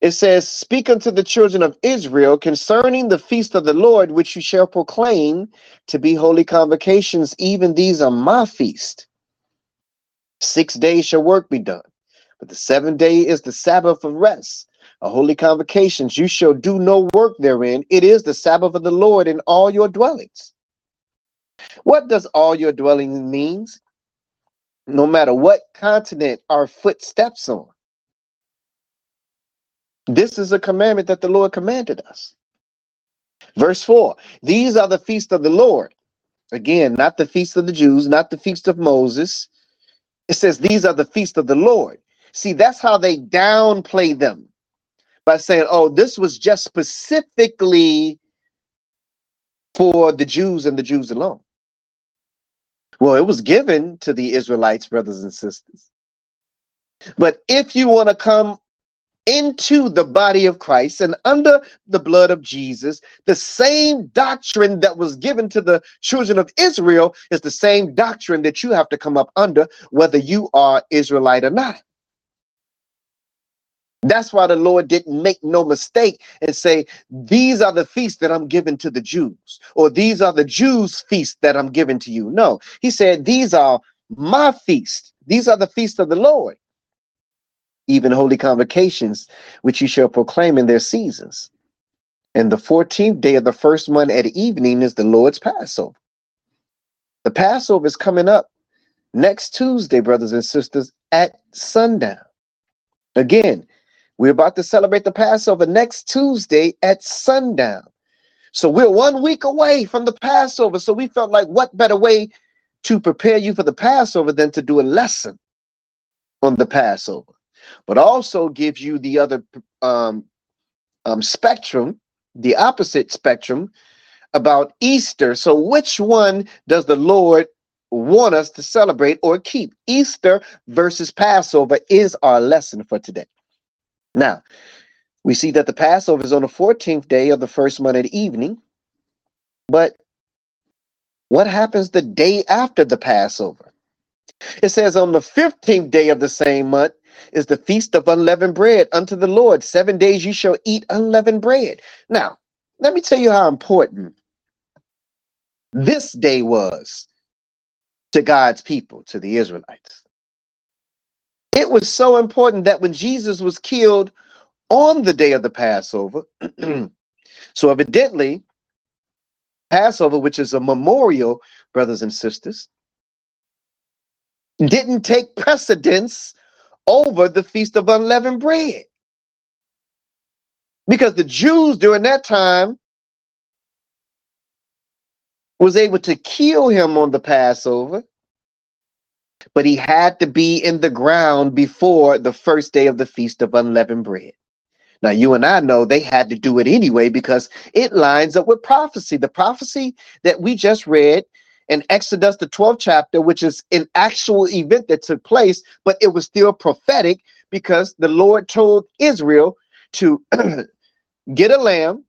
it says, Speak unto the children of Israel concerning the feast of the Lord, which you shall proclaim to be holy convocations. Even these are my feast. Six days shall work be done, but the seventh day is the Sabbath of rest. A holy convocations, you shall do no work therein. It is the Sabbath of the Lord in all your dwellings. What does all your dwellings means? No matter what continent our foot steps on. This is a commandment that the Lord commanded us. Verse 4 These are the feasts of the Lord. Again, not the feast of the Jews, not the feast of Moses. It says, These are the feast of the Lord. See, that's how they downplay them by saying, Oh, this was just specifically for the Jews and the Jews alone. Well, it was given to the Israelites, brothers and sisters. But if you want to come into the body of Christ and under the blood of Jesus, the same doctrine that was given to the children of Israel is the same doctrine that you have to come up under, whether you are Israelite or not. That's why the Lord didn't make no mistake and say, These are the feasts that I'm giving to the Jews, or these are the Jews' feasts that I'm giving to you. No, He said, These are my feasts. These are the feasts of the Lord even holy convocations, which you shall proclaim in their seasons. And the 14th day of the first month at evening is the Lord's Passover. The Passover is coming up next Tuesday, brothers and sisters, at sundown. Again, we're about to celebrate the Passover next Tuesday at sundown. So we're one week away from the Passover. So we felt like what better way to prepare you for the Passover than to do a lesson on the Passover but also gives you the other um, um, spectrum, the opposite spectrum about Easter. So, which one does the Lord want us to celebrate or keep? Easter versus Passover is our lesson for today. Now, we see that the Passover is on the 14th day of the first month at evening, but what happens the day after the Passover? It says on the 15th day of the same month, is the feast of unleavened bread unto the Lord. Seven days you shall eat unleavened bread. Now, let me tell you how important this day was to God's people, to the Israelites. It was so important that when Jesus was killed on the day of the Passover, so evidently, Passover, which is a memorial, brothers and sisters, didn't take precedence over the Feast of Unleavened Bread. Because the Jews during that time was able to kill him on the Passover, but he had to be in the ground before the first day of the Feast of Unleavened Bread. Now, you and I know they had to do it anyway because it lines up with prophecy. The prophecy that we just read in Exodus, the 12th chapter, which is an actual event that took place, but it was still prophetic because the Lord told Israel to get a lamb,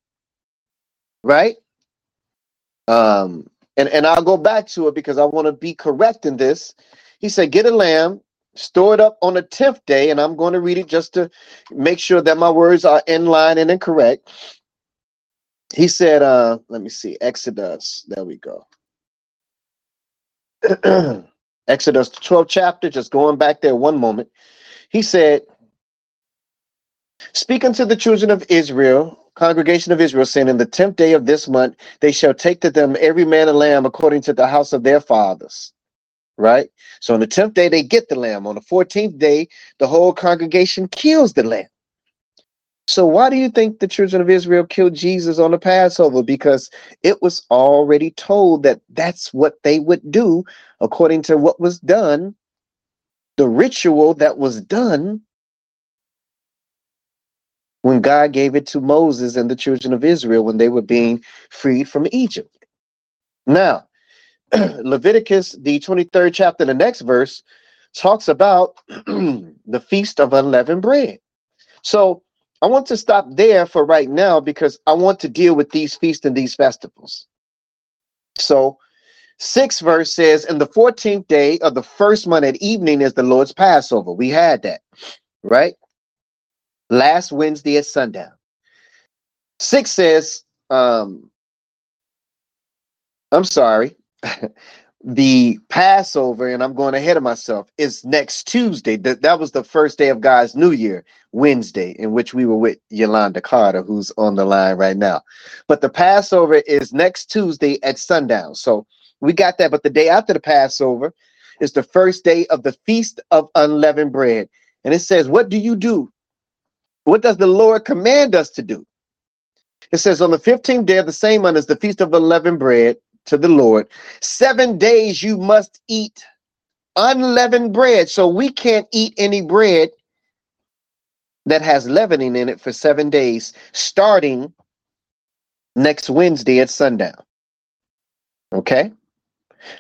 right? Um, and, and I'll go back to it because I want to be correct in this. He said, Get a lamb, store it up on the 10th day, and I'm going to read it just to make sure that my words are in line and incorrect. He said, uh, let me see, Exodus, there we go. Exodus 12 chapter, just going back there one moment. He said, Speak unto the children of Israel, congregation of Israel, saying, In the tenth day of this month, they shall take to them every man a lamb according to the house of their fathers. Right? So on the tenth day, they get the lamb. On the 14th day, the whole congregation kills the lamb. So why do you think the children of Israel killed Jesus on the Passover? Because it was already told that that's what they would do according to what was done, the ritual that was done when God gave it to Moses and the children of Israel when they were being freed from Egypt. Now, Leviticus, the 23rd chapter, the next verse, talks about the feast of unleavened bread. So I want to stop there for right now because I want to deal with these feasts and these festivals. So, six verse says, "In the 14th day of the first month at evening is the Lord's Passover. We had that, right? last Wednesday at sundown. Six says, um, I'm sorry, the Passover, and I'm going ahead of myself, is next Tuesday. That, that was the first day of God's New Year, Wednesday, in which we were with Yolanda Carter, who's on the line right now. But the Passover is next Tuesday at sundown. So we got that. But the day after the Passover is the first day of the Feast of Unleavened Bread. And it says, What do you do? What does the Lord command us to do? It says, On the 15th day of the same month is the Feast of Unleavened Bread to the Lord. Seven days you must eat unleavened bread. So we can't eat any bread that has leavening in it for seven days, starting next Wednesday at sundown. Okay?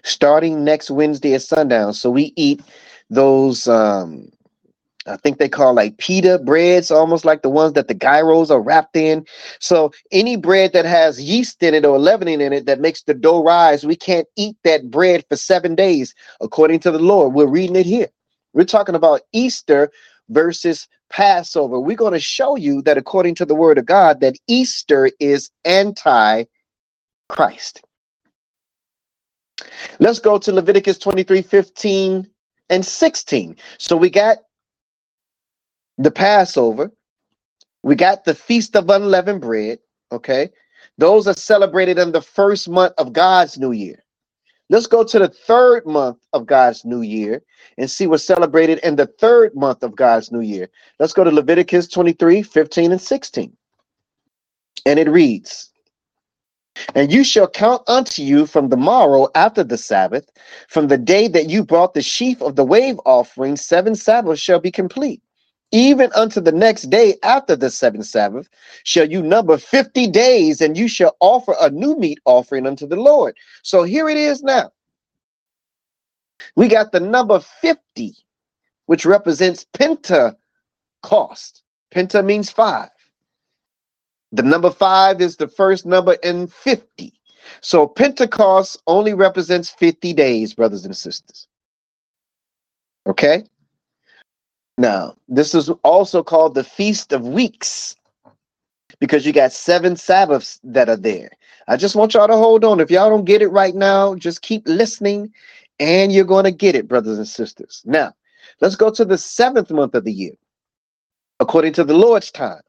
Starting next Wednesday at sundown. So we eat those um I think they call like pita breads, almost like the ones that the gyros are wrapped in. So any bread that has yeast in it or leavening in it that makes the dough rise, we can't eat that bread for seven days, according to the Lord. We're reading it here. We're talking about Easter versus Passover. We're going to show you that according to the word of God, that Easter is anti-Christ. Let's go to Leviticus 23, 15 and 16. So we got the Passover. We got the Feast of Unleavened Bread. Okay. Those are celebrated in the first month of God's new year. Let's go to the third month of God's new year and see what's celebrated in the third month of God's new year. Let's go to Leviticus 23 15 and 16. And it reads, And you shall count unto you from the morrow after the Sabbath, from the day that you brought the sheaf of the wave offering, seven Sabbaths shall be complete even unto the next day after the seventh Sabbath, shall you number 50 days, and you shall offer a new meat offering unto the Lord. So here it is now. We got the number 50, which represents Pentecost. Penta means five. The number five is the first number in 50. So Pentecost only represents 50 days, brothers and sisters. Okay? Now, this is also called the Feast of Weeks because you got seven Sabbaths that are there. I just want y'all to hold on. If y'all don't get it right now, just keep listening and you're going to get it, brothers and sisters. Now, let's go to the seventh month of the year according to the Lord's time.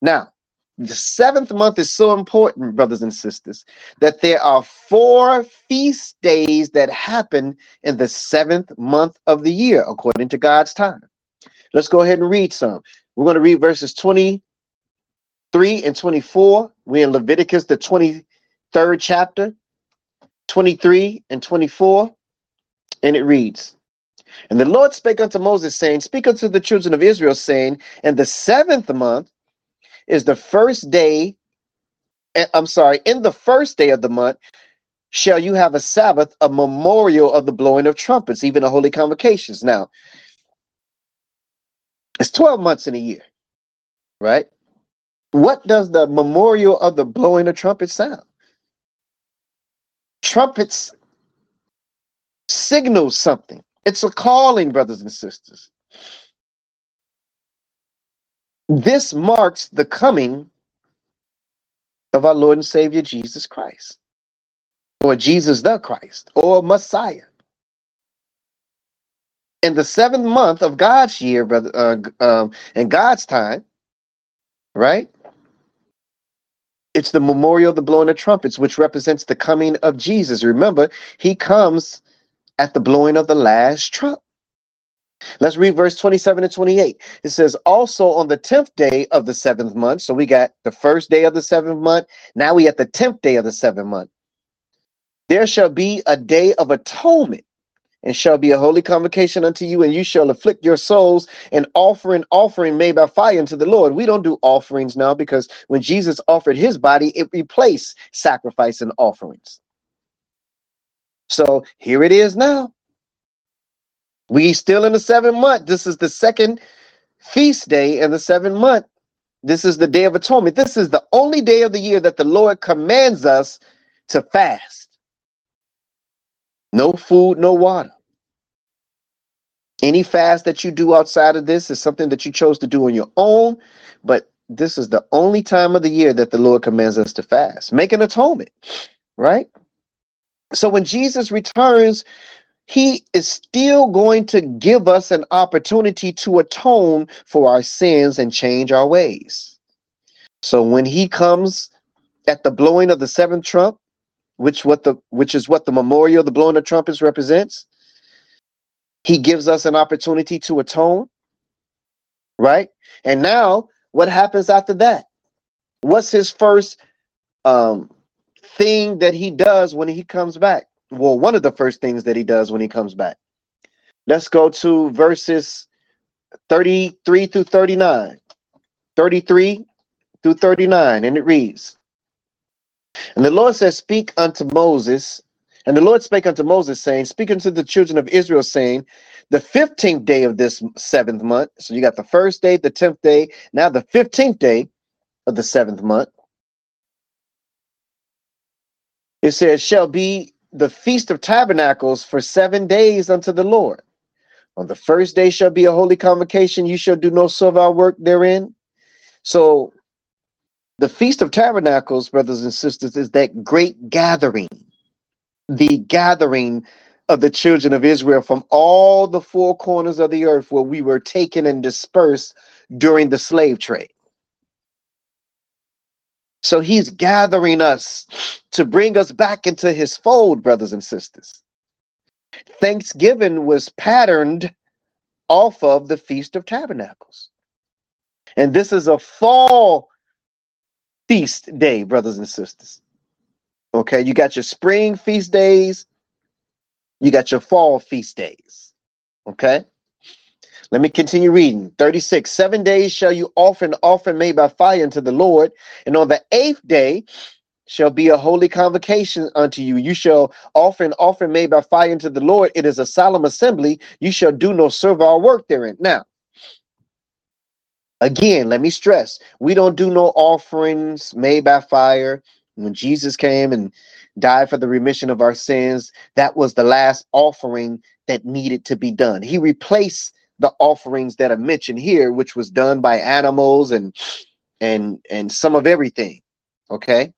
Now, the seventh month is so important, brothers and sisters, that there are four feast days that happen in the seventh month of the year, according to God's time. Let's go ahead and read some. We're going to read verses 23 and 24. We're in Leviticus, the 23rd chapter, 23 and 24. And it reads, And the Lord spake unto Moses, saying, Speak unto the children of Israel, saying, In the seventh month is the first day, eh, I'm sorry, in the first day of the month shall you have a Sabbath, a memorial of the blowing of trumpets, even the holy convocations. Now, it's 12 months in a year, right? What does the memorial of the blowing of trumpets sound? Trumpets signal something. It's a calling, brothers and sisters. This marks the coming of our Lord and Savior Jesus Christ, or Jesus the Christ, or Messiah. In the seventh month of God's year, brother, uh, um, in God's time, right? It's the memorial of the blowing of trumpets, which represents the coming of Jesus. Remember, he comes at the blowing of the last trump. Let's read verse 27 and 28. It says, Also on the 10th day of the seventh month. So we got the first day of the seventh month. Now we at the 10th day of the seventh month. There shall be a day of atonement and shall be a holy convocation unto you, and you shall afflict your souls and offer an offering made by fire unto the Lord. We don't do offerings now because when Jesus offered his body, it replaced sacrifice and offerings. So here it is now. We still in the seventh month. This is the second feast day in the seventh month. This is the day of atonement. This is the only day of the year that the Lord commands us to fast. No food, no water. Any fast that you do outside of this is something that you chose to do on your own, but this is the only time of the year that the Lord commands us to fast. Make an atonement, right? So when Jesus returns, he is still going to give us an opportunity to atone for our sins and change our ways. So when he comes at the blowing of the seventh trump, which what the which is what the memorial, the blowing of trumpets represents, he gives us an opportunity to atone. Right? And now what happens after that? What's his first um thing that he does when he comes back? Well, one of the first things that he does when he comes back. Let's go to verses 33 through 39. 33 through 39, and it reads And the Lord says, Speak unto Moses. And the Lord spake unto Moses, saying, Speak unto the children of Israel, saying, The fifteenth day of this seventh month. So you got the first day, the tenth day, now the fifteenth day of the seventh month. It says, Shall be the feast of tabernacles for seven days unto the Lord. On the first day shall be a holy convocation. You shall do no servile work therein. So the Feast of Tabernacles, brothers and sisters, is that great gathering, the gathering of the children of Israel from all the four corners of the earth where we were taken and dispersed during the slave trade. So he's gathering us to bring us back into his fold, brothers and sisters. Thanksgiving was patterned off of the Feast of Tabernacles. And this is a fall feast day, brothers and sisters. Okay, you got your spring feast days, you got your fall feast days. Okay, let me continue reading. 36 Seven days shall you offer an offering made by fire unto the Lord, and on the eighth day shall be a holy convocation unto you. You shall offer an offering made by fire unto the Lord. It is a solemn assembly. You shall do no servile work therein. Now, Again, let me stress we don't do no offerings made by fire. When Jesus came and died for the remission of our sins, that was the last offering that needed to be done. He replaced the offerings that are mentioned here, which was done by animals and and and some of everything. Okay.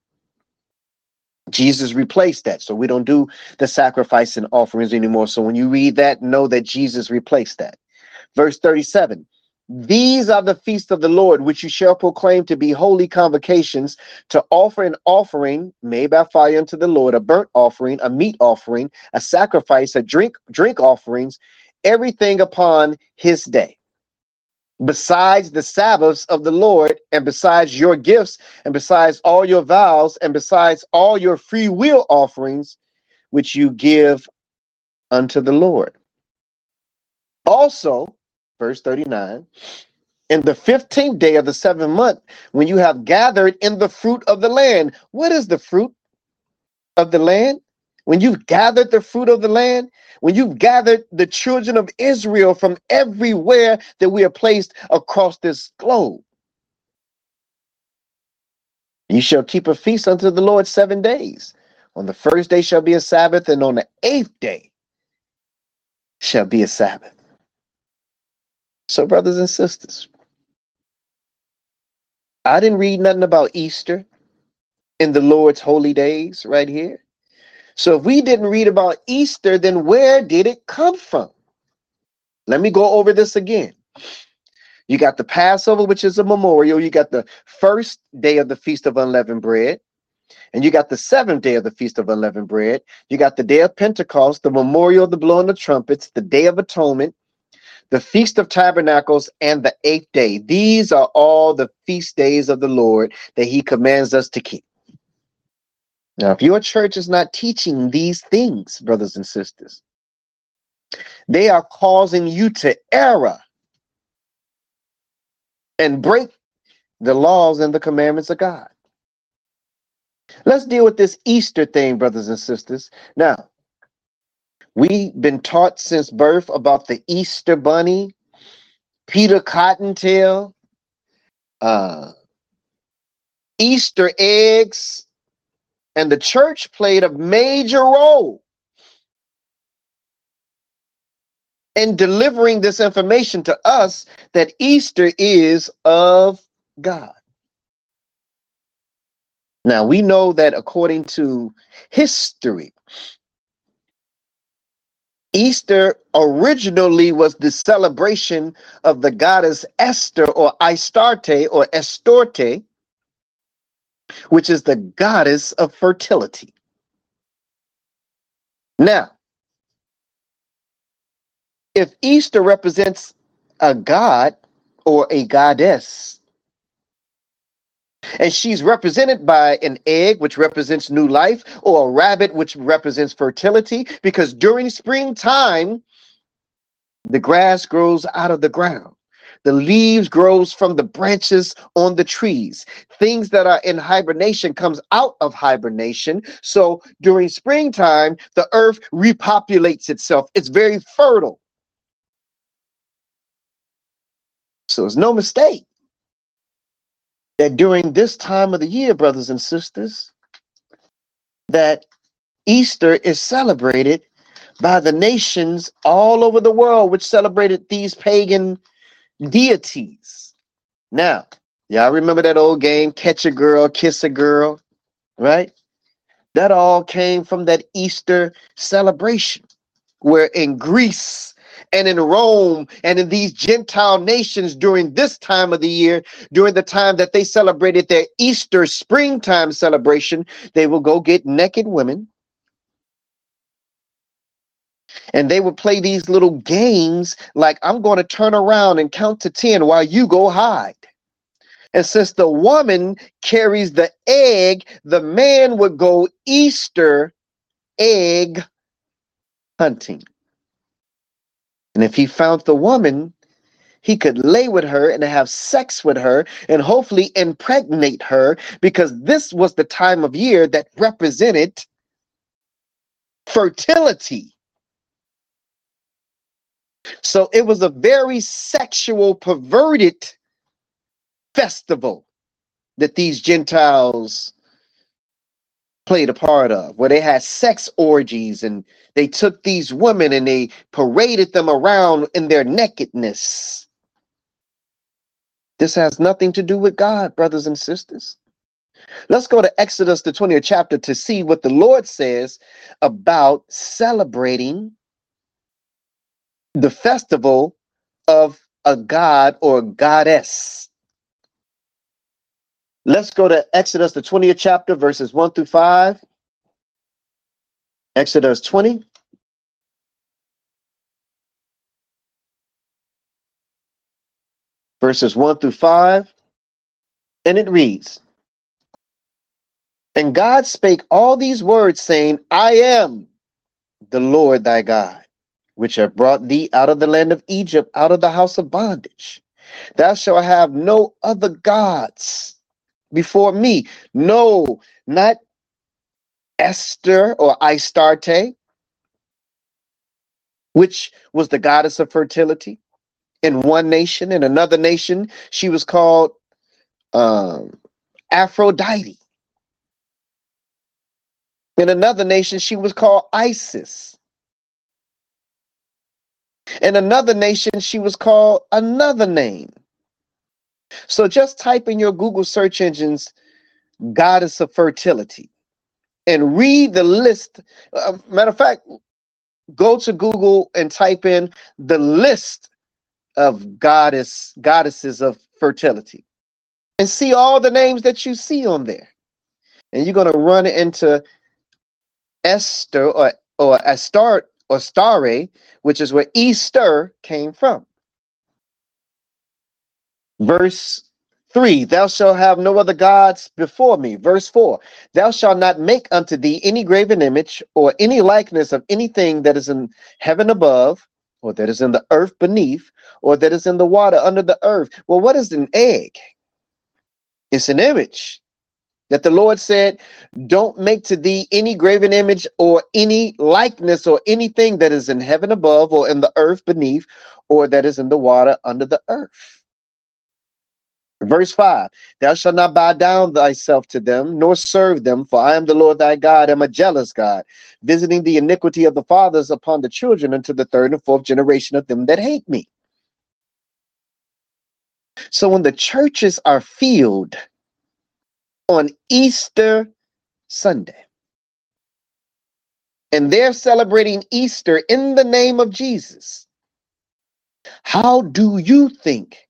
Jesus replaced that. So we don't do the sacrifice and offerings anymore. So when you read that, know that Jesus replaced that. Verse 37 these are the feasts of the Lord, which you shall proclaim to be holy convocations, to offer an offering made by fire unto the Lord, a burnt offering, a meat offering, a sacrifice, a drink drink offerings, everything upon his day. Besides the Sabbaths of the Lord, and besides your gifts, and besides all your vows, and besides all your free will offerings, which you give unto the Lord. Also, verse 39 in the 15th day of the seventh month, when you have gathered in the fruit of the land. What is the fruit of the land? When you've gathered the fruit of the land, when you've gathered the children of Israel from everywhere that we are placed across this globe, you shall keep a feast unto the Lord seven days. On the first day shall be a Sabbath, and on the eighth day shall be a Sabbath. So, brothers and sisters, I didn't read nothing about Easter in the Lord's holy days right here. So, if we didn't read about Easter, then where did it come from? Let me go over this again. You got the Passover, which is a memorial. You got the first day of the Feast of Unleavened Bread. And you got the seventh day of the Feast of Unleavened Bread. You got the day of Pentecost, the memorial of the blowing of trumpets, the day of atonement, the Feast of Tabernacles, and the eighth day. These are all the feast days of the Lord that he commands us to keep. Now, if your church is not teaching these things, brothers and sisters, they are causing you to error and break the laws and the commandments of God. Let's deal with this Easter thing, brothers and sisters. Now, We've been taught since birth about the Easter Bunny, Peter Cottontail, uh, Easter eggs, and the church played a major role in delivering this information to us that Easter is of God. Now we know that according to history, Easter originally was the celebration of the goddess Esther or Astarte or Estorte, which is the goddess of fertility. Now, if Easter represents a god or a goddess, and she's represented by an egg, which represents new life, or a rabbit, which represents fertility, because during springtime, the grass grows out of the ground. The leaves grows from the branches on the trees. Things that are in hibernation comes out of hibernation. So during springtime, the earth repopulates itself. It's very fertile. So it's no mistake that during this time of the year, brothers and sisters, that Easter is celebrated by the nations all over the world, which celebrated these pagan deities. Now, y'all remember that old game, Catch a Girl, Kiss a Girl, right? That all came from that Easter celebration, where in Greece, and in Rome and in these Gentile nations during this time of the year, during the time that they celebrated their Easter springtime celebration, they will go get naked women and they would play these little games like I'm going to turn around and count to 10 while you go hide. And since the woman carries the egg, the man would go Easter egg hunting. And if he found the woman, he could lay with her and have sex with her and hopefully impregnate her because this was the time of year that represented fertility. So it was a very sexual, perverted festival that these Gentiles played a part of, where they had sex orgies and they took these women and they paraded them around in their nakedness. This has nothing to do with God, brothers and sisters. Let's go to Exodus, the 20th chapter, to see what the Lord says about celebrating the festival of a god or goddess. Let's go to Exodus, the 20th chapter, verses 1 through 5. Exodus 20. Verses 1 through 5. And it reads And God spake all these words, saying, I am the Lord thy God, which have brought thee out of the land of Egypt, out of the house of bondage. Thou shalt have no other gods before me. No, not Esther or Astarte, which was the goddess of fertility in one nation. In another nation, she was called um, Aphrodite. In another nation, she was called Isis. In another nation, she was called another name. So just type in your Google search engines goddess of fertility and read the list. Uh, matter of fact, go to Google and type in the list of goddess goddesses of fertility and see all the names that you see on there. And you're going to run into Esther or or Astarte or which is where Easter came from. Verse 3 Thou shalt have no other gods before me. Verse 4 Thou shalt not make unto thee any graven image or any likeness of anything that is in heaven above, or that is in the earth beneath, or that is in the water under the earth. Well, what is an egg? It's an image that the Lord said, Don't make to thee any graven image or any likeness or anything that is in heaven above, or in the earth beneath, or that is in the water under the earth. Verse 5 Thou shalt not bow down thyself to them, nor serve them, for I am the Lord thy God, am a jealous God, visiting the iniquity of the fathers upon the children unto the third and fourth generation of them that hate me. So when the churches are filled on Easter Sunday, and they're celebrating Easter in the name of Jesus, how do you think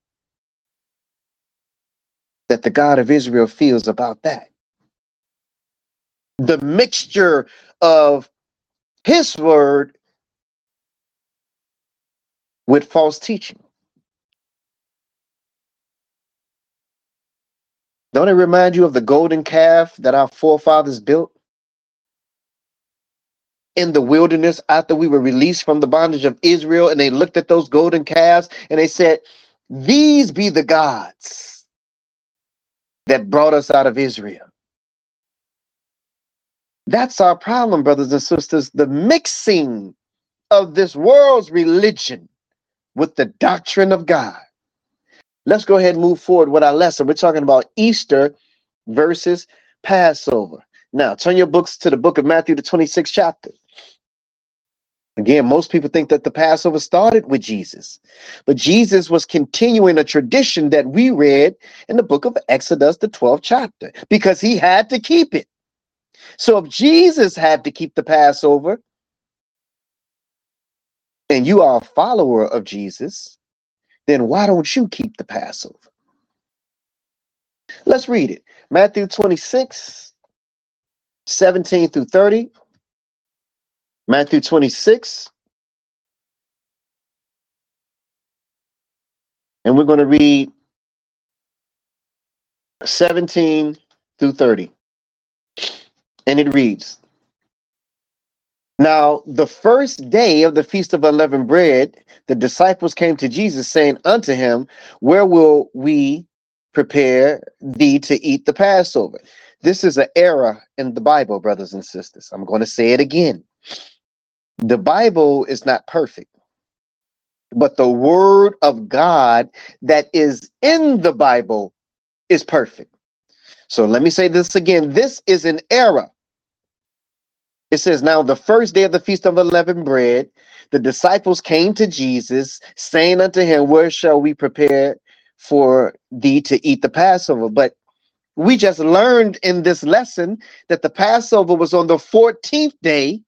that the God of Israel feels about that? The mixture of his word with false teaching. Don't it remind you of the golden calf that our forefathers built in the wilderness after we were released from the bondage of Israel? And they looked at those golden calves and they said, These be the gods that brought us out of Israel. That's our problem, brothers and sisters. The mixing of this world's religion with the doctrine of God. Let's go ahead and move forward with our lesson. We're talking about Easter versus Passover. Now, turn your books to the book of Matthew, the 26th chapter. Again, most people think that the Passover started with Jesus, but Jesus was continuing a tradition that we read in the book of Exodus, the 12th chapter, because he had to keep it. So if Jesus had to keep the Passover, and you are a follower of Jesus, then why don't you keep the Passover? Let's read it. Matthew 26, 17 through 30. Matthew 26. And we're going to read 17 through 30. And it reads Now, the first day of the Feast of Unleavened Bread, the disciples came to Jesus, saying unto him, Where will we prepare thee to eat the Passover? This is an error in the Bible, brothers and sisters. I'm going to say it again. The Bible is not perfect, but the word of God that is in the Bible is perfect. So let me say this again. This is an error. It says, Now the first day of the Feast of Unleavened Bread, the disciples came to Jesus, saying unto him, Where shall we prepare for thee to eat the Passover? But we just learned in this lesson that the Passover was on the 14th day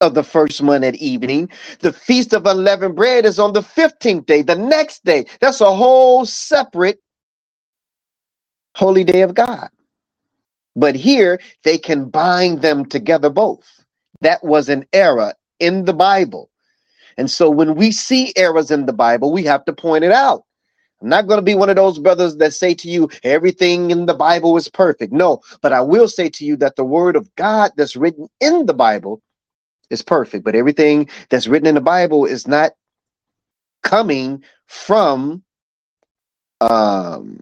of the first month at evening. The Feast of Unleavened Bread is on the 15th day, the next day. That's a whole separate holy day of God. But here they can bind them together both. That was an error in the Bible. And so when we see errors in the Bible, we have to point it out. I'm not going to be one of those brothers that say to you, everything in the Bible is perfect. No, but I will say to you that the word of God that's written in the Bible is perfect. But everything that's written in the Bible is not coming from um,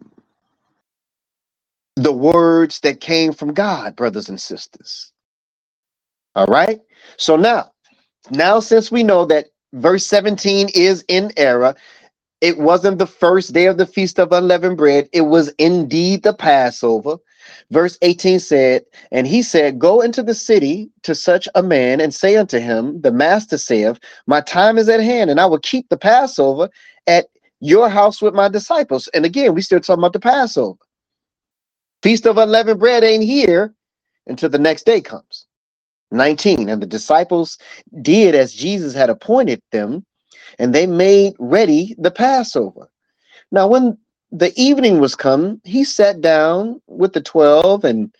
the words that came from God, brothers and sisters. All right. So now, now since we know that verse 17 is in error, it wasn't the first day of the feast of unleavened bread, it was indeed the Passover. Verse 18 said, And he said, Go into the city to such a man and say unto him, The master saith, My time is at hand, and I will keep the Passover at your house with my disciples. And again, we still talking about the Passover. Feast of unleavened bread ain't here until the next day comes. 19. And the disciples did as Jesus had appointed them, and they made ready the Passover. Now, when the evening was come, he sat down with the twelve, and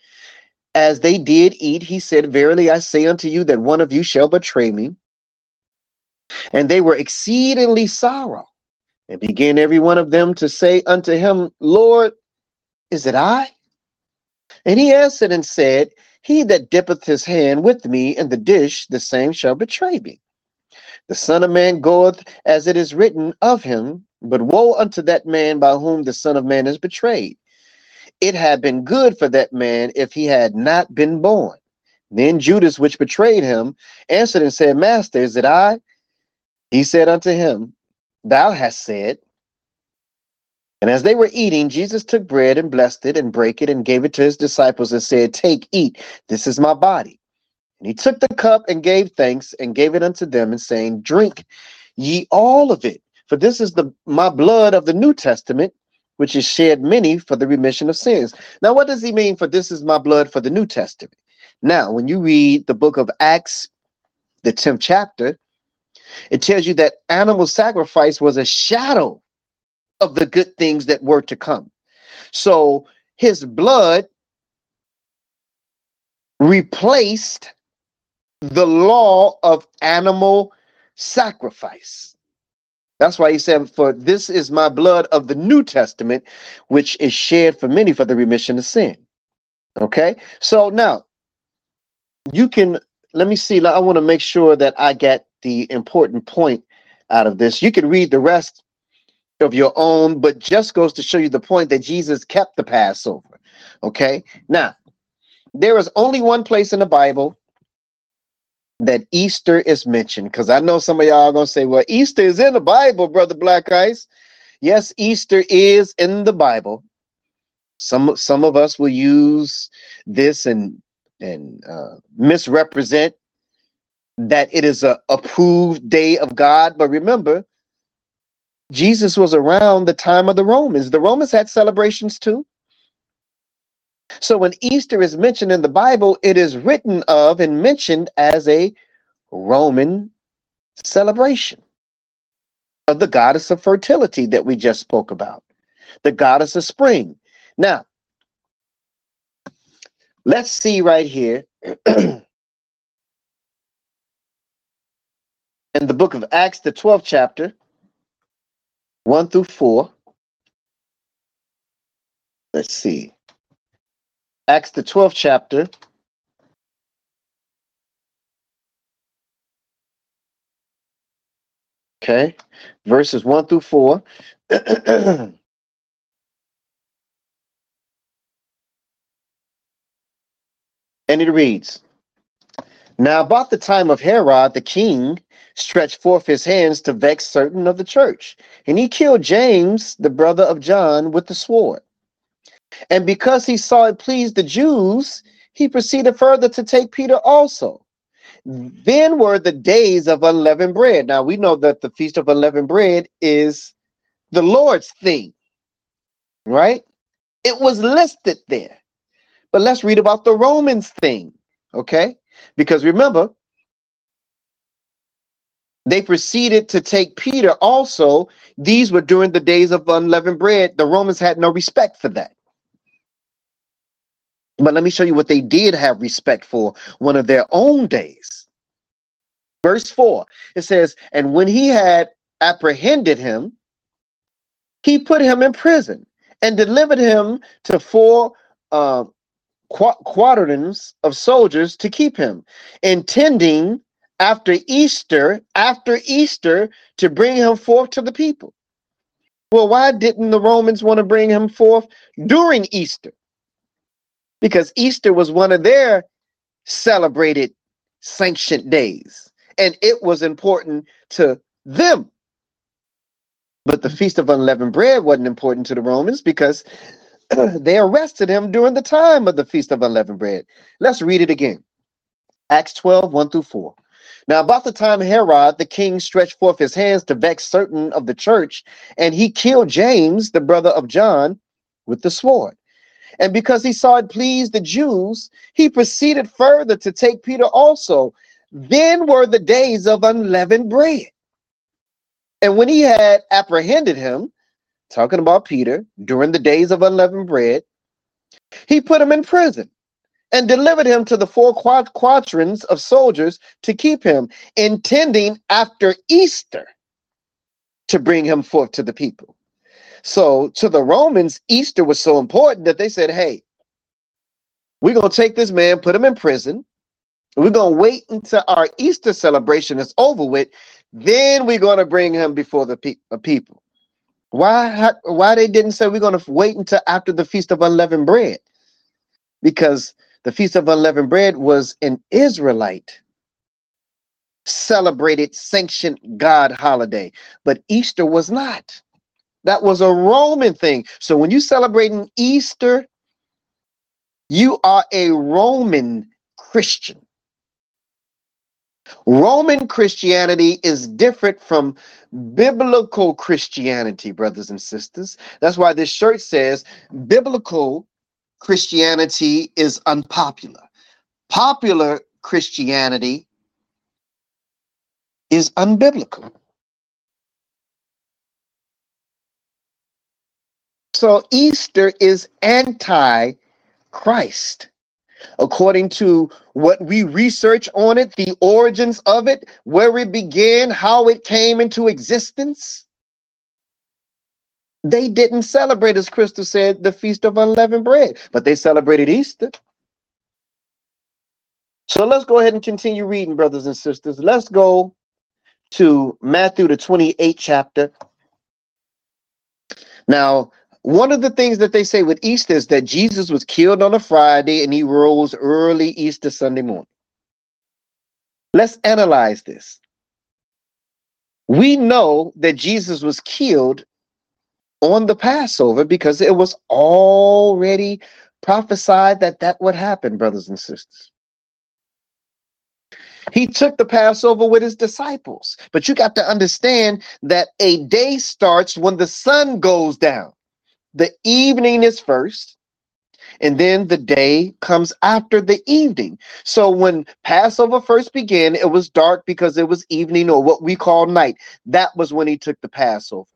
as they did eat, he said, Verily I say unto you that one of you shall betray me. And they were exceedingly sorrow, and began every one of them to say unto him, Lord, is it I? And he answered and said, He that dippeth his hand with me in the dish, the same shall betray me. The Son of Man goeth as it is written of him, but woe unto that man by whom the Son of Man is betrayed. It had been good for that man if he had not been born. Then Judas, which betrayed him, answered and said, Master, is it I? He said unto him, Thou hast said. And as they were eating, Jesus took bread and blessed it and brake it and gave it to his disciples and said, Take, eat, this is my body. And he took the cup and gave thanks and gave it unto them and saying, Drink ye all of it, for this is the my blood of the New Testament, which is shed many for the remission of sins. Now, what does he mean for this is my blood for the New Testament? Now, when you read the book of Acts, the 10th chapter, it tells you that animal sacrifice was a shadow of the good things that were to come. So his blood replaced the law of animal sacrifice. That's why he said, For this is my blood of the New Testament, which is shed for many for the remission of sin. Okay, so now you can let me see. I want to make sure that I get the important point out of this. You can read the rest of your own, but just goes to show you the point that Jesus kept the Passover. Okay, now there is only one place in the Bible that Easter is mentioned because I know some of y'all are gonna say, "Well, Easter is in the Bible, brother Black Ice." Yes, Easter is in the Bible. Some some of us will use this and and uh, misrepresent that it is a approved day of God. But remember, Jesus was around the time of the Romans. The Romans had celebrations too. So when Easter is mentioned in the Bible, it is written of and mentioned as a Roman celebration of the goddess of fertility that we just spoke about, the goddess of spring. Now, let's see right here in the book of Acts, the 12th chapter, 1 through 4. Let's see. Acts, the 12th chapter. Okay, verses 1 through 4. and it reads Now, about the time of Herod the king, stretched forth his hands to vex certain of the church, and he killed James, the brother of John, with the sword. And because he saw it pleased the Jews, he proceeded further to take Peter also. Then were the days of unleavened bread. Now we know that the feast of unleavened bread is the Lord's thing, right? It was listed there. But let's read about the Romans thing, okay? Because remember, they proceeded to take Peter also. These were during the days of unleavened bread. The Romans had no respect for that. But let me show you what they did have respect for one of their own days. Verse 4 it says, And when he had apprehended him, he put him in prison and delivered him to four uh, qu- of soldiers to keep him, intending after Easter, after Easter, to bring him forth to the people. Well, why didn't the Romans want to bring him forth during Easter? because Easter was one of their celebrated sanctioned days, and it was important to them. But the Feast of Unleavened Bread wasn't important to the Romans because they arrested him during the time of the Feast of Unleavened Bread. Let's read it again. Acts 12, 1 through 4. Now, about the time Herod the king stretched forth his hands to vex certain of the church, and he killed James, the brother of John, with the sword. And because he saw it pleased the Jews, he proceeded further to take Peter also. Then were the days of unleavened bread. And when he had apprehended him, talking about Peter, during the days of unleavened bread, he put him in prison and delivered him to the four quaternions of soldiers to keep him, intending after Easter to bring him forth to the people. So to the Romans, Easter was so important that they said, hey, we're going to take this man, put him in prison. We're going to wait until our Easter celebration is over with. Then we're going to bring him before the pe- people. Why, why they didn't say we're going to wait until after the Feast of Unleavened Bread? Because the Feast of Unleavened Bread was an Israelite celebrated, sanctioned God holiday, but Easter was not. That was a Roman thing. So when you celebrating Easter, you are a Roman Christian. Roman Christianity is different from biblical Christianity, brothers and sisters. That's why this shirt says biblical Christianity is unpopular. Popular Christianity is unbiblical. So Easter is anti Christ. According to what we research on it, the origins of it, where it began, how it came into existence, they didn't celebrate, as Crystal said, the Feast of Unleavened Bread, but they celebrated Easter. So let's go ahead and continue reading, brothers and sisters. Let's go to Matthew, the 28th chapter. Now, one of the things that they say with Easter is that Jesus was killed on a Friday and he rose early Easter Sunday morning. Let's analyze this. We know that Jesus was killed on the Passover because it was already prophesied that that would happen, brothers and sisters. He took the Passover with his disciples, but you got to understand that a day starts when the sun goes down. The evening is first, and then the day comes after the evening. So when Passover first began, it was dark because it was evening or what we call night. That was when he took the Passover.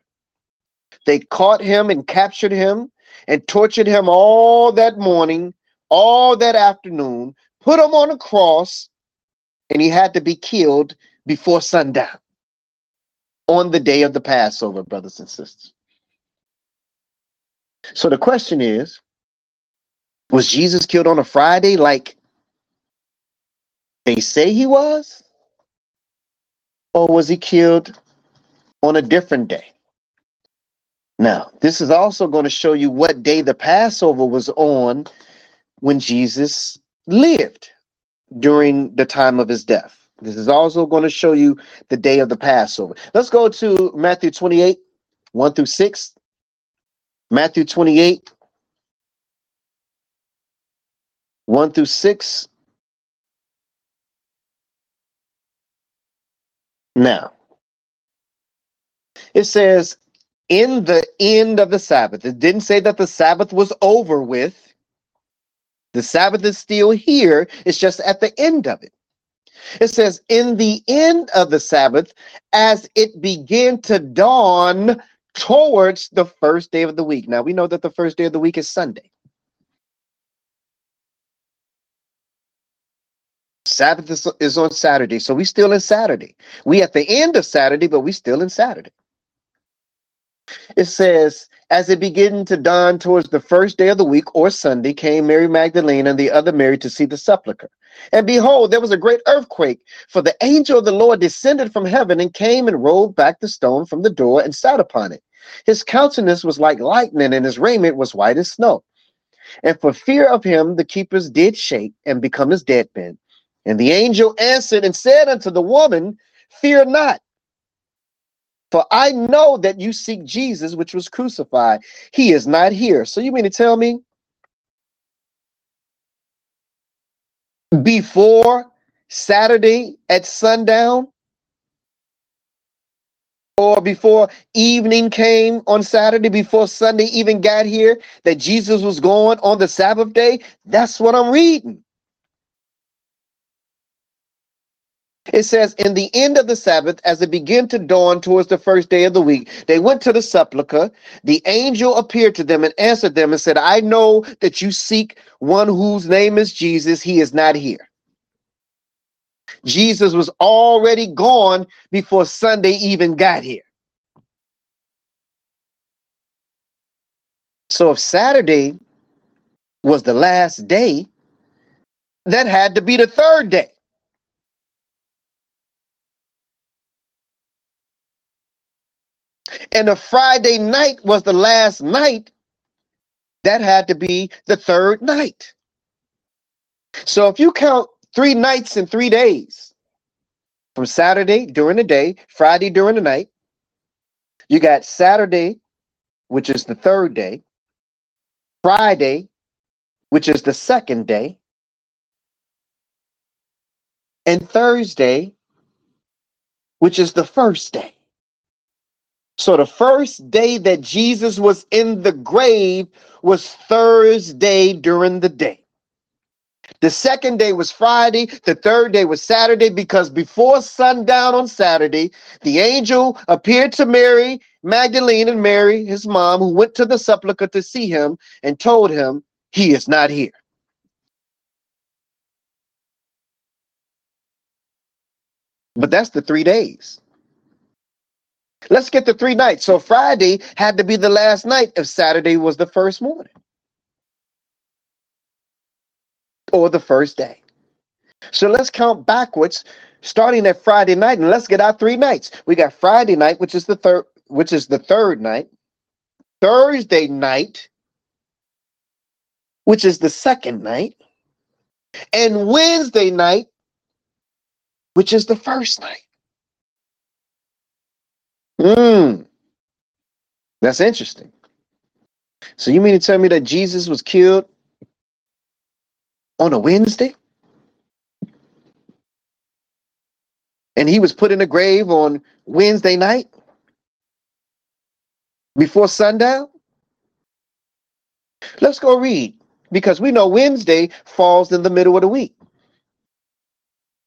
They caught him and captured him and tortured him all that morning, all that afternoon, put him on a cross, and he had to be killed before sundown on the day of the Passover, brothers and sisters. So the question is was Jesus killed on a Friday like they say he was? Or was he killed on a different day? Now, this is also going to show you what day the Passover was on when Jesus lived during the time of his death. This is also going to show you the day of the Passover. Let's go to Matthew 28, 1 through 6. Matthew 28, 1 through 6. Now, it says, in the end of the Sabbath. It didn't say that the Sabbath was over with. The Sabbath is still here, it's just at the end of it. It says, in the end of the Sabbath, as it began to dawn towards the first day of the week. Now we know that the first day of the week is Sunday. Sabbath is, is on Saturday, so we still in Saturday. We at the end of Saturday, but we still in Saturday. It says, as it began to dawn towards the first day of the week or Sunday, came Mary Magdalene and the other Mary to see the sepulchre. And behold, there was a great earthquake, for the angel of the Lord descended from heaven and came and rolled back the stone from the door and sat upon it. His countenance was like lightning, and his raiment was white as snow. And for fear of him, the keepers did shake and become as dead men. And the angel answered and said unto the woman, Fear not, for I know that you seek Jesus, which was crucified. He is not here. So you mean to tell me before Saturday at sundown, or before evening came on Saturday, before Sunday even got here, that Jesus was going on the Sabbath day? That's what I'm reading. It says, In the end of the Sabbath, as it began to dawn towards the first day of the week, they went to the sepulchre. The angel appeared to them and answered them and said, I know that you seek one whose name is Jesus. He is not here. Jesus was already gone before Sunday even got here. So if Saturday was the last day, that had to be the third day. And the Friday night was the last night, that had to be the third night. So if you count three nights and three days from Saturday during the day, Friday during the night. You got Saturday which is the third day, Friday, which is the second day, and Thursday, which is the first day. So the first day that Jesus was in the grave was Thursday during the day. The second day was Friday. The third day was Saturday because before sundown on Saturday, the angel appeared to Mary Magdalene and Mary, his mom, who went to the sepulchre to see him and told him he is not here. But that's the three days. Let's get the three nights. So Friday had to be the last night if Saturday was the first morning or the first day. So let's count backwards, starting at Friday night, and let's get our three nights. We got Friday night, which is the third, which is the third night. Thursday night, which is the second night, and Wednesday night, which is the first night. Hmm. That's interesting. So you mean to tell me that Jesus was killed on a Wednesday? And he was put in a grave on Wednesday night before sundown? Let's go read because we know Wednesday falls in the middle of the week.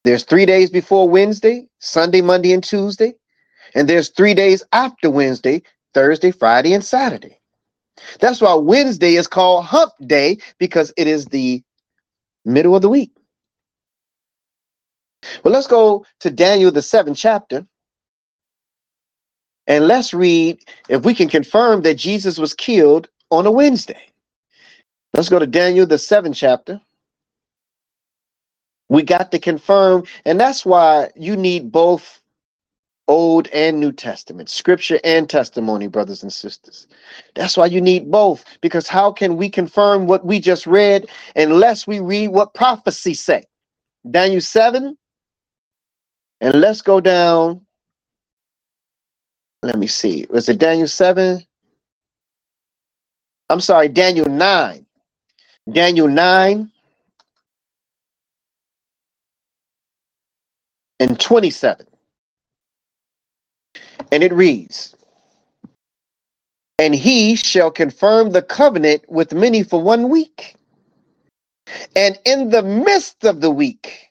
There's three days before Wednesday, Sunday, Monday, and Tuesday. And there's three days after Wednesday, Thursday, Friday, and Saturday. That's why Wednesday is called hump day because it is the middle of the week. Well, let's go to Daniel, the seventh chapter. And let's read if we can confirm that Jesus was killed on a Wednesday. Let's go to Daniel, the seventh chapter. We got to confirm, and that's why you need both Old and New Testament, scripture and testimony, brothers and sisters. That's why you need both, because how can we confirm what we just read unless we read what prophecy say? Daniel 7, and let's go down. Let me see. Was it Daniel 7? I'm sorry, Daniel 9. Daniel 9 and 27. And it reads, And he shall confirm the covenant with many for one week. And in the midst of the week,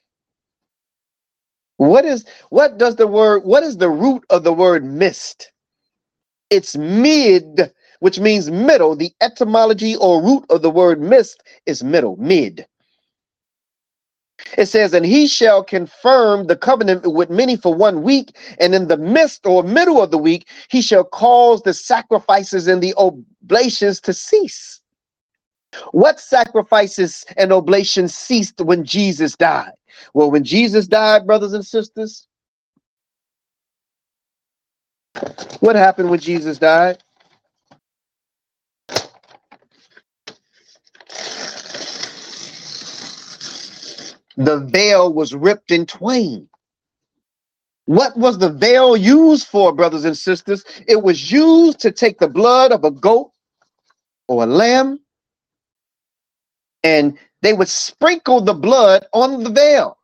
what is what does the word what is the root of the word mist? It's mid, which means middle. The etymology or root of the word mist is middle, mid. It says, and he shall confirm the covenant with many for one week, and in the midst or middle of the week, he shall cause the sacrifices and the oblations to cease. What sacrifices and oblations ceased when Jesus died? Well, when Jesus died, brothers and sisters, what happened when Jesus died? The veil was ripped in twain. What was the veil used for, brothers and sisters? It was used to take the blood of a goat or a lamb, and they would sprinkle the blood on the veil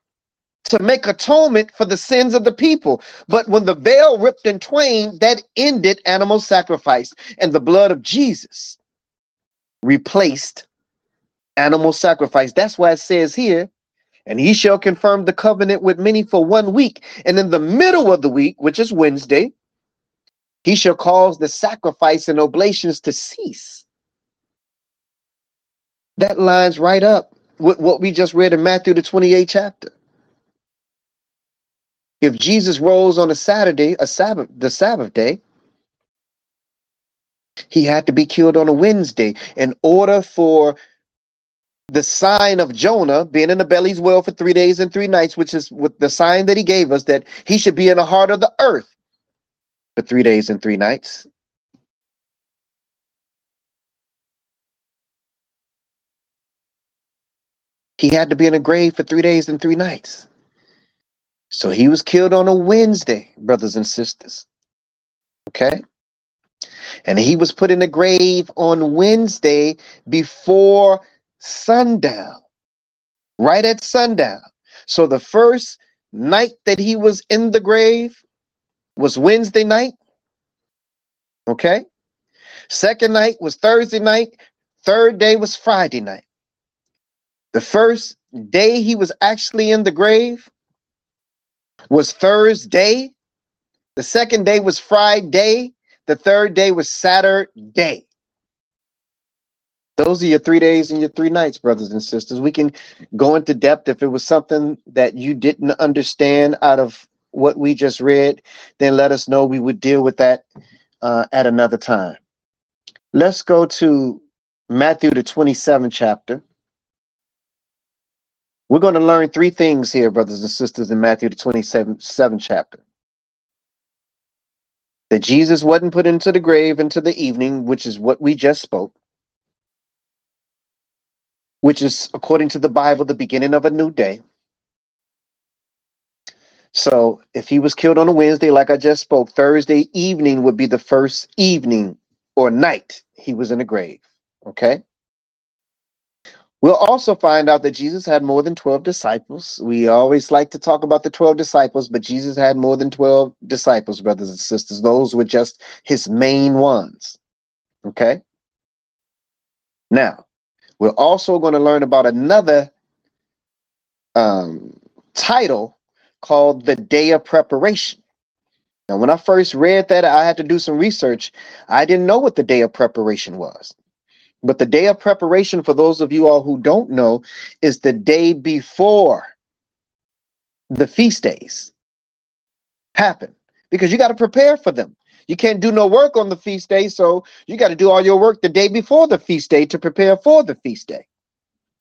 to make atonement for the sins of the people. But when the veil ripped in twain, that ended animal sacrifice, and the blood of Jesus replaced animal sacrifice. That's why it says here and he shall confirm the covenant with many for one week. And in the middle of the week, which is Wednesday, he shall cause the sacrifice and oblations to cease. That lines right up with what we just read in Matthew, the 28th chapter. If Jesus rose on a Saturday, a Sabbath, the Sabbath day, he had to be killed on a Wednesday in order for the sign of Jonah being in the belly's well for three days and three nights, which is with the sign that he gave us that he should be in the heart of the earth for three days and three nights. He had to be in a grave for three days and three nights. So he was killed on a Wednesday, brothers and sisters. Okay? And he was put in a grave on Wednesday before sundown, right at sundown. So the first night that he was in the grave was Wednesday night. Okay. Second night was Thursday night. Third day was Friday night. The first day he was actually in the grave was Thursday. The second day was Friday. The third day was Saturday. Those are your three days and your three nights, brothers and sisters. We can go into depth if it was something that you didn't understand out of what we just read, then let us know. We would deal with that uh, at another time. Let's go to Matthew, the 27th chapter. We're going to learn three things here, brothers and sisters, in Matthew, the 27th chapter. That Jesus wasn't put into the grave into the evening, which is what we just spoke, which is, according to the Bible, the beginning of a new day. So if he was killed on a Wednesday, like I just spoke, Thursday evening would be the first evening or night he was in the grave. Okay. We'll also find out that Jesus had more than 12 disciples. We always like to talk about the 12 disciples, but Jesus had more than 12 disciples, brothers and sisters. Those were just his main ones. Okay. Now, we're also going to learn about another um, title called the Day of Preparation. Now, when I first read that, I had to do some research. I didn't know what the day of preparation was. But the day of preparation, for those of you all who don't know, is the day before the feast days happen because you got to prepare for them. You can't do no work on the feast day, so you got to do all your work the day before the feast day to prepare for the feast day.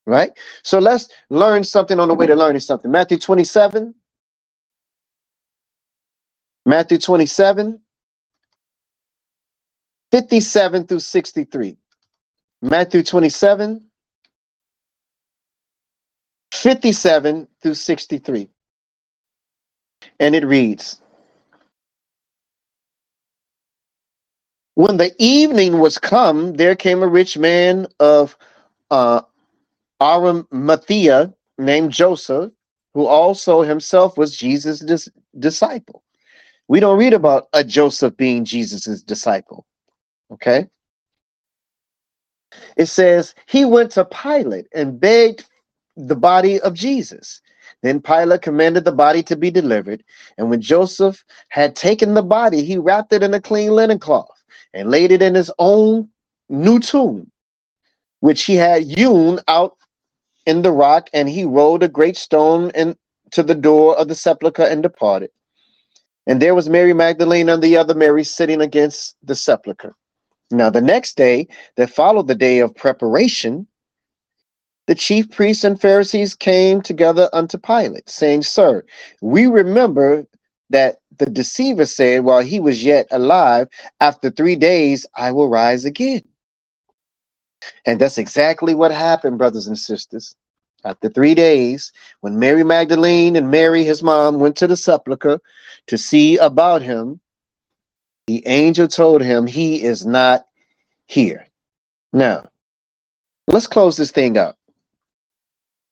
Right? So let's learn something on the way to learning something. Matthew 27, Matthew 27, 57 through 63. Matthew 27, 57 through 63. And it reads When the evening was come, there came a rich man of uh, Arimathea named Joseph, who also himself was Jesus' dis- disciple. We don't read about a Joseph being Jesus's disciple. Okay. It says he went to Pilate and begged the body of Jesus. Then Pilate commanded the body to be delivered. And when Joseph had taken the body, he wrapped it in a clean linen cloth and laid it in his own new tomb, which he had hewn out in the rock. And he rolled a great stone into the door of the sepulchre and departed. And there was Mary Magdalene and the other Mary sitting against the sepulchre. Now, the next day that followed the day of preparation, the chief priests and Pharisees came together unto Pilate, saying, Sir, we remember that the deceiver said while he was yet alive, After three days I will rise again. And that's exactly what happened, brothers and sisters. After three days, when Mary Magdalene and Mary, his mom, went to the sepulchre to see about him, the angel told him he is not here. Now, let's close this thing up.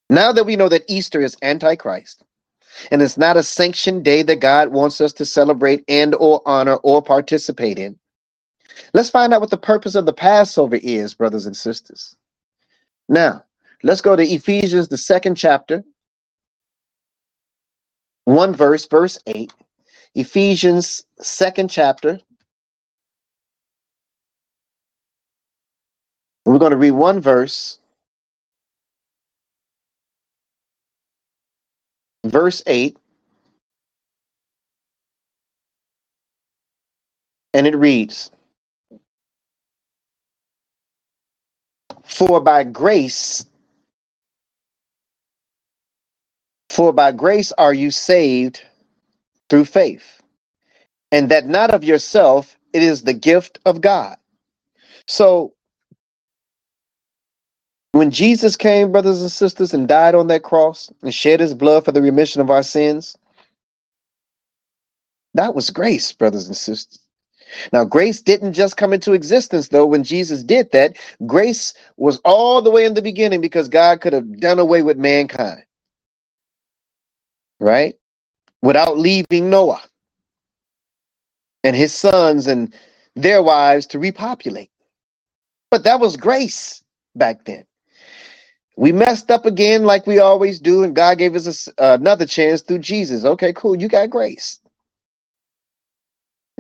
Now that we know that Easter is Antichrist, and it's not a sanctioned day that God wants us to celebrate and or honor or participate in, let's find out what the purpose of the Passover is, brothers and sisters. Now, Let's go to Ephesians, the second chapter, one verse, verse 8. Ephesians, second chapter. We're going to read one verse. Verse 8. And it reads For by grace For by grace are you saved through faith, and that not of yourself, it is the gift of God. So, when Jesus came, brothers and sisters, and died on that cross and shed his blood for the remission of our sins, that was grace, brothers and sisters. Now, grace didn't just come into existence, though, when Jesus did that. Grace was all the way in the beginning because God could have done away with mankind, right? Without leaving Noah and his sons and their wives to repopulate. But that was grace back then. We messed up again like we always do, and God gave us a, uh, another chance through Jesus. Okay, cool. You got grace.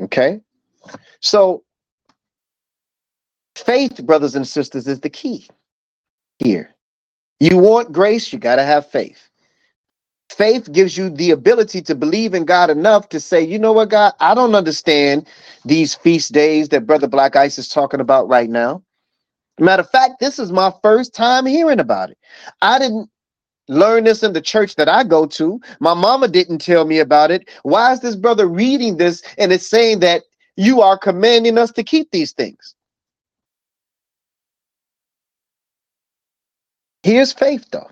Okay. So, faith, brothers and sisters, is the key here. You want grace, you got to have faith. Faith gives you the ability to believe in God enough to say, you know what, God, I don't understand these feast days that Brother Black Ice is talking about right now. Matter of fact, this is my first time hearing about it. I didn't learn this in the church that I go to. My mama didn't tell me about it. Why is this brother reading this and it's saying that you are commanding us to keep these things. Here's faith, though.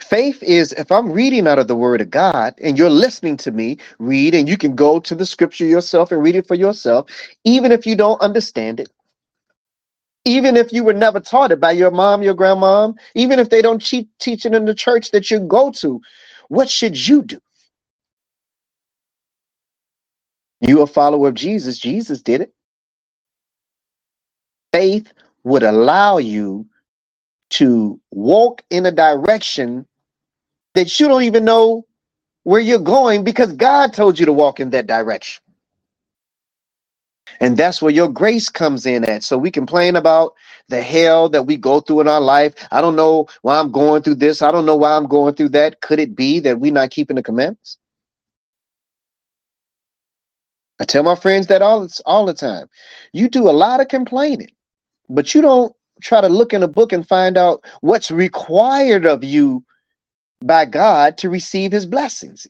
Faith is if I'm reading out of the word of God and you're listening to me read, and you can go to the scripture yourself and read it for yourself, even if you don't understand it, even if you were never taught it by your mom, your grandmom, even if they don't teach, it in the church that you go to, what should you do? You a follower of Jesus. Jesus did it. Faith would allow you to walk in a direction that you don't even know where you're going because God told you to walk in that direction. And that's where your grace comes in at. So we complain about the hell that we go through in our life. I don't know why I'm going through this. I don't know why I'm going through that. Could it be that we're not keeping the commandments? I tell my friends that all all the time. You do a lot of complaining, but you don't try to look in a book and find out what's required of you by God to receive his blessings.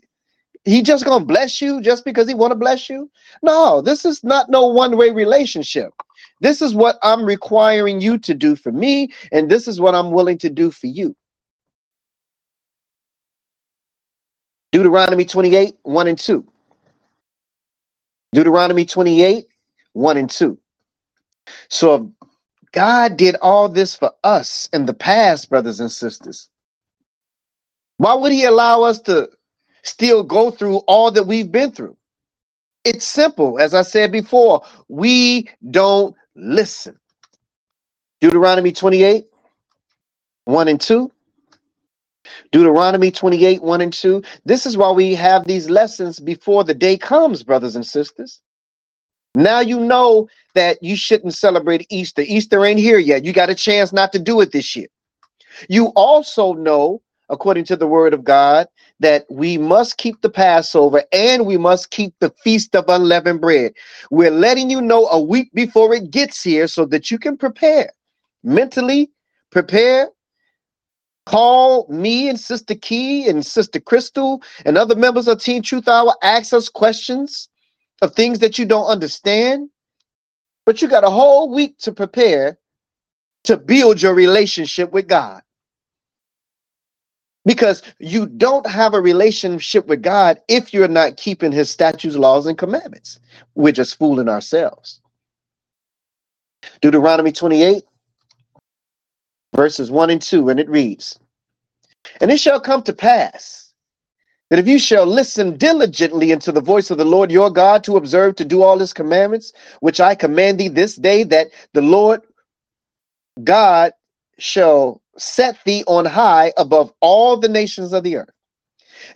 He just to bless you just because he want to bless you? No, this is not no one-way relationship. This is what I'm requiring you to do for me and this is what I'm willing to do for you. Deuteronomy 28, 1 and 2. Deuteronomy 28, 1 and 2. So God did all this for us in the past, brothers and sisters. Why would he allow us to still go through all that we've been through? It's simple. As I said before, we don't listen. Deuteronomy 28, 1 and 2. Deuteronomy 28, 1 and 2. This is why we have these lessons before the day comes, brothers and sisters. Now you know that you shouldn't celebrate Easter. Easter ain't here yet. You got a chance not to do it this year. You also know, according to the word of God, that we must keep the Passover and we must keep the Feast of Unleavened Bread. We're letting you know a week before it gets here so that you can prepare mentally, prepare Call me and Sister Key and Sister Crystal and other members of Team Truth Hour. Ask us questions of things that you don't understand. But you got a whole week to prepare to build your relationship with God. Because you don't have a relationship with God if you're not keeping his statutes, laws, and commandments. We're just fooling ourselves. Deuteronomy 28, verses 1 and 2, and it reads And it shall come to pass that if you shall listen diligently unto the voice of the Lord your God to observe to do all his commandments, which I command thee this day, that the Lord God shall set thee on high above all the nations of the earth.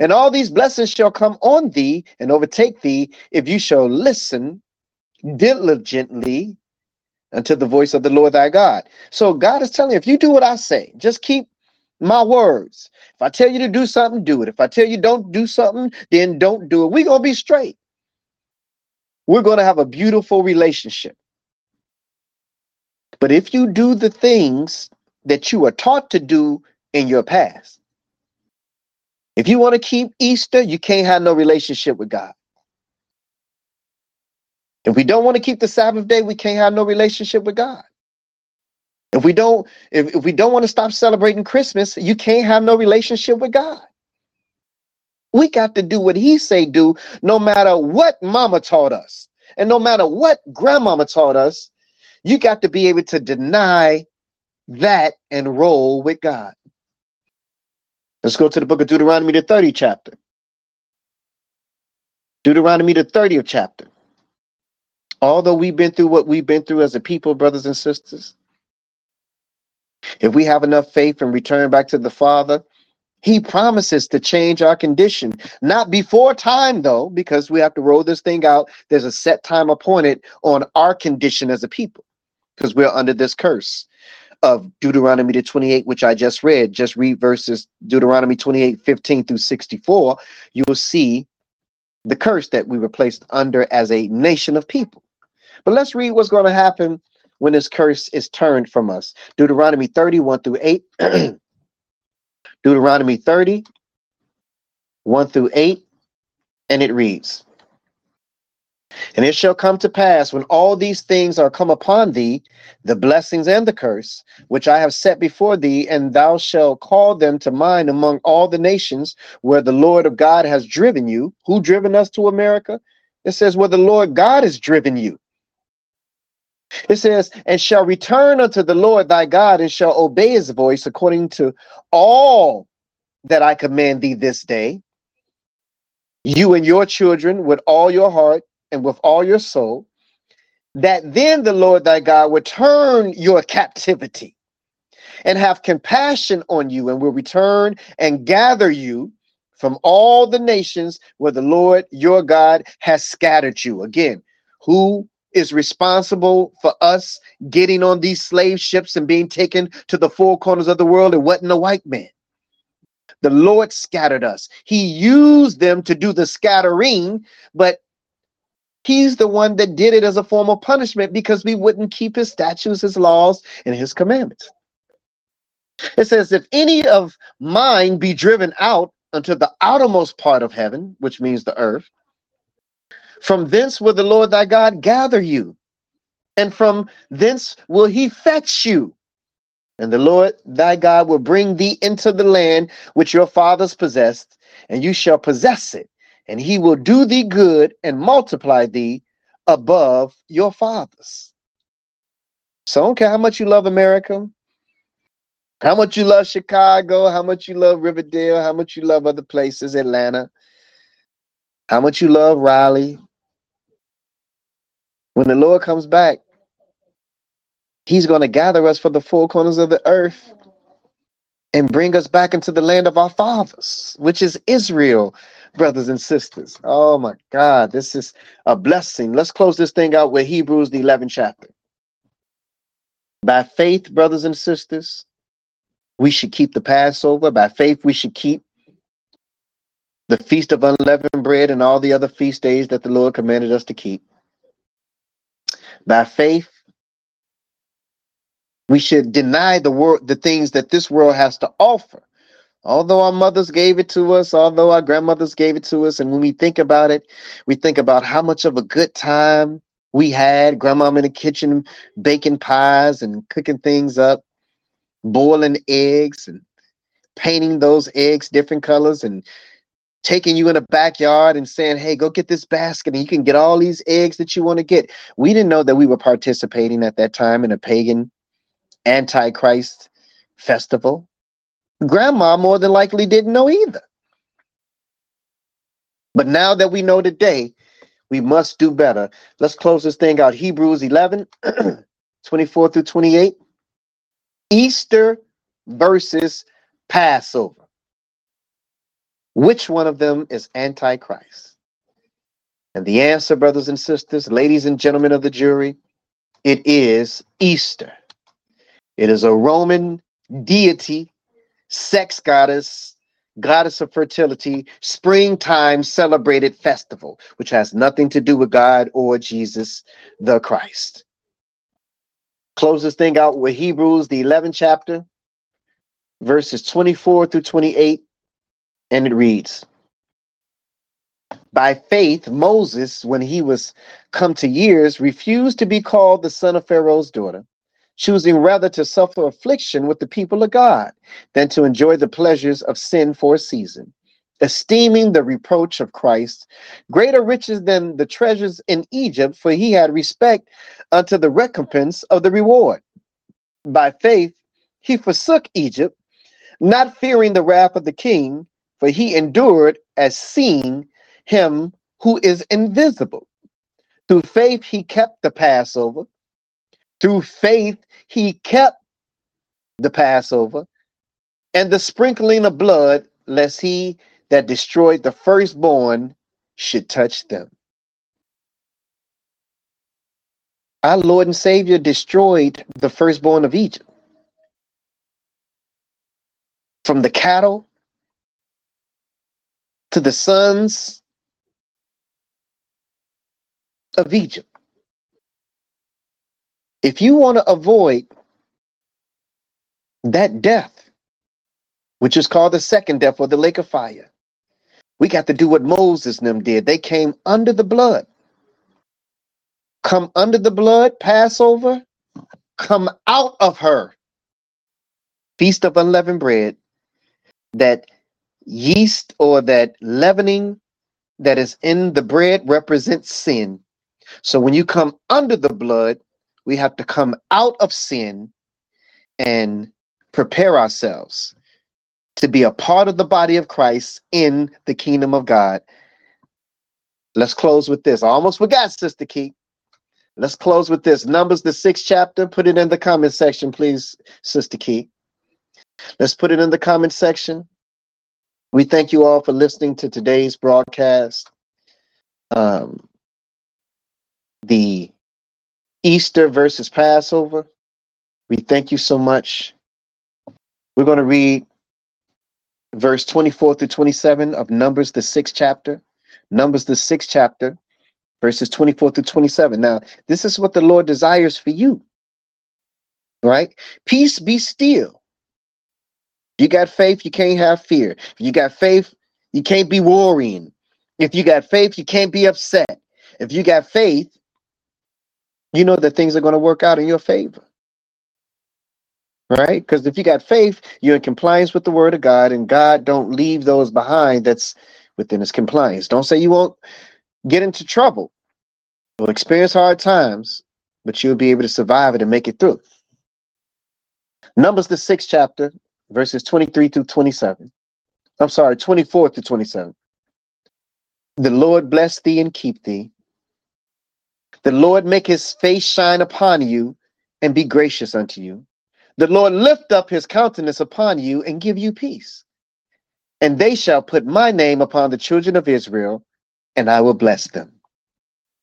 And all these blessings shall come on thee and overtake thee if you shall listen diligently unto the voice of the Lord thy God. So God is telling you, if you do what I say, just keep my words. If I tell you to do something, do it. If I tell you don't do something, then don't do it. We're going to be straight. We're going to have a beautiful relationship. But if you do the things that you are taught to do in your past, if you want to keep Easter, you can't have no relationship with God. If we don't want to keep the Sabbath day, we can't have no relationship with God. If we don't, if, if we don't want to stop celebrating Christmas, you can't have no relationship with God. We got to do what he say do, no matter what mama taught us. And no matter what grandmama taught us, you got to be able to deny that and roll with God. Let's go to the book of Deuteronomy, the 30 chapter. Deuteronomy, the 30th chapter. Although we've been through what we've been through as a people, brothers and sisters, if we have enough faith and return back to the Father, He promises to change our condition. Not before time, though, because we have to roll this thing out. There's a set time appointed on our condition as a people because we're under this curse of Deuteronomy to 28, which I just read. Just read verses Deuteronomy 28, 15 through 64. You will see the curse that we were placed under as a nation of people. But let's read what's going to happen when this curse is turned from us. Deuteronomy 31 through 8. Deuteronomy 30, 1 through 8. And it reads, and it shall come to pass when all these things are come upon thee, the blessings and the curse, which I have set before thee, and thou shalt call them to mind among all the nations where the Lord of God has driven you. Who driven us to America? It says, where the Lord God has driven you. It says, and shall return unto the Lord thy God, and shall obey his voice according to all that I command thee this day. You and your children with all your heart and with all your soul, that then the Lord thy God will turn your captivity and have compassion on you and will return and gather you from all the nations where the Lord your God has scattered you. Again, who is responsible for us getting on these slave ships and being taken to the four corners of the world? It wasn't a white man. The Lord scattered us. He used them to do the scattering, but He's the one that did it as a form of punishment because we wouldn't keep his statutes, his laws, and his commandments. It says, If any of mine be driven out unto the outermost part of heaven, which means the earth, from thence will the Lord thy God gather you, and from thence will he fetch you. And the Lord thy God will bring thee into the land which your fathers possessed, and you shall possess it and he will do thee good and multiply thee above your fathers. So I don't care how much you love America, how much you love Chicago, how much you love Riverdale, how much you love other places, Atlanta, how much you love Raleigh. When the Lord comes back, he's going to gather us from the four corners of the earth and bring us back into the land of our fathers, which is Israel, brothers and sisters. Oh my God, this is a blessing. Let's close this thing out with Hebrews, the 11th chapter. By faith, brothers and sisters, we should keep the Passover. By faith, we should keep the Feast of Unleavened Bread and all the other feast days that the Lord commanded us to keep. By faith, we should deny the world the things that this world has to offer although our mothers gave it to us, although our grandmothers gave it to us, and when we think about it, we think about how much of a good time we had, grandma in the kitchen baking pies and cooking things up, boiling eggs and painting those eggs different colors and taking you in a backyard and saying, hey, go get this basket and you can get all these eggs that you want to get. We didn't know that we were participating at that time in a pagan antichrist festival grandma more than likely didn't know either. But now that we know today, we must do better. Let's close this thing out. Hebrews 11, 24 through 28. Easter versus Passover. Which one of them is Antichrist? And the answer, brothers and sisters, ladies and gentlemen of the jury, it is Easter. It is a Roman deity sex goddess, goddess of fertility, springtime celebrated festival, which has nothing to do with God or Jesus the Christ. Close this thing out with Hebrews, the 11th chapter, verses 24 through 28, and it reads By faith, Moses, when he was come to years, refused to be called the son of Pharaoh's daughter choosing rather to suffer affliction with the people of God than to enjoy the pleasures of sin for a season, esteeming the reproach of Christ greater riches than the treasures in Egypt, for he had respect unto the recompense of the reward. By faith, he forsook Egypt, not fearing the wrath of the king, for he endured as seeing him who is invisible. Through faith, he kept the Passover. Through faith, he kept the Passover and the sprinkling of blood, lest he that destroyed the firstborn should touch them. Our Lord and Savior destroyed the firstborn of Egypt. From the cattle to the sons of Egypt. If you want to avoid that death, which is called the second death or the lake of fire, we got to do what Moses and them did. They came under the blood. Come under the blood, Passover, come out of her. Feast of unleavened bread, that yeast or that leavening that is in the bread represents sin. So when you come under the blood, we have to come out of sin and prepare ourselves to be a part of the body of Christ in the kingdom of God. Let's close with this. I almost forgot, Sister Key. Let's close with this. Numbers, the sixth chapter. Put it in the comment section, please, Sister Key. Let's put it in the comment section. We thank you all for listening to today's broadcast. Um, the Easter versus Passover. We thank you so much. We're going to read verse 24 through 27 of Numbers, the sixth chapter. Numbers, the sixth chapter, verses 24 through 27. Now, this is what the Lord desires for you. Right? Peace be still. You got faith, you can't have fear. If you got faith, you can't be worrying. If you got faith, you can't be upset. If you got faith, you know that things are going to work out in your favor. Right? Because if you got faith, you're in compliance with the word of God, and God don't leave those behind that's within his compliance. Don't say you won't get into trouble. You'll experience hard times, but you'll be able to survive it and make it through. Numbers the sixth chapter, verses 23 through 27. I'm sorry, 24 to 27. The Lord bless thee and keep thee. The Lord make his face shine upon you and be gracious unto you. The Lord lift up his countenance upon you and give you peace. And they shall put my name upon the children of Israel, and I will bless them.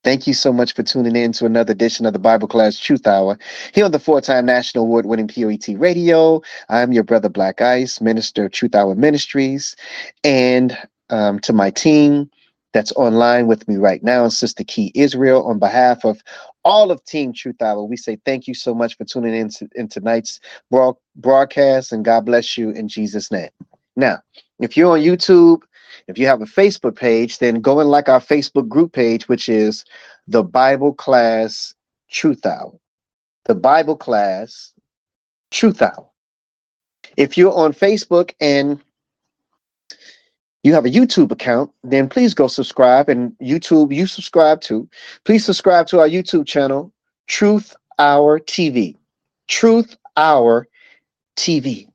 Thank you so much for tuning in to another edition of the Bible Class Truth Hour here on the four time national award winning POET radio. I'm your brother Black Ice, minister of Truth Hour Ministries. And um, to my team that's online with me right now, and Sister Key Israel, on behalf of all of Team Truth Hour, we say thank you so much for tuning in to, in tonight's broadcast and God bless you in Jesus' name. Now, if you're on YouTube, if you have a Facebook page, then go and like our Facebook group page, which is the Bible Class Truth Hour. The Bible Class Truth Hour. If you're on Facebook and you have a YouTube account, then please go subscribe. And YouTube, you subscribe to. Please subscribe to our YouTube channel, Truth Hour TV. Truth Hour TV.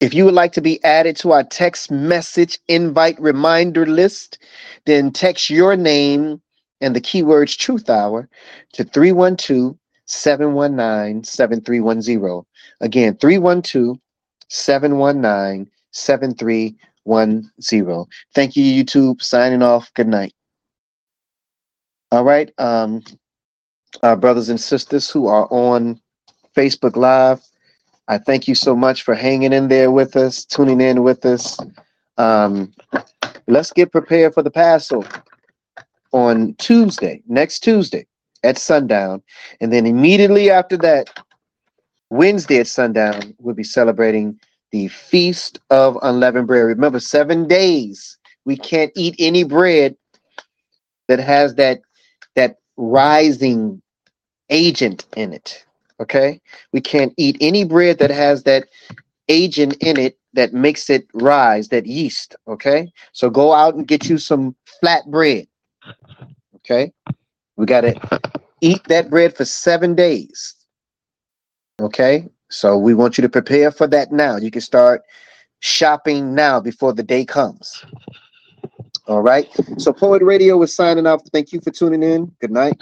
If you would like to be added to our text message invite reminder list, then text your name and the keywords Truth Hour to 312 719 7310. Again, 312 719 7310. Thank you, YouTube. Signing off. Good night. All right. Um, our brothers and sisters who are on Facebook Live, I thank you so much for hanging in there with us, tuning in with us. Um, let's get prepared for the Passover on Tuesday, next Tuesday at sundown. And then immediately after that, Wednesday at sundown, we'll be celebrating the Feast of Unleavened Bread. Remember, seven days we can't eat any bread that has that that rising agent in it. Okay, we can't eat any bread that has that agent in it that makes it rise, that yeast. Okay. So go out and get you some flat bread. Okay. We got to eat that bread for seven days. Okay. So we want you to prepare for that now. You can start shopping now before the day comes. All right. So Poet Radio is signing off. Thank you for tuning in. Good night.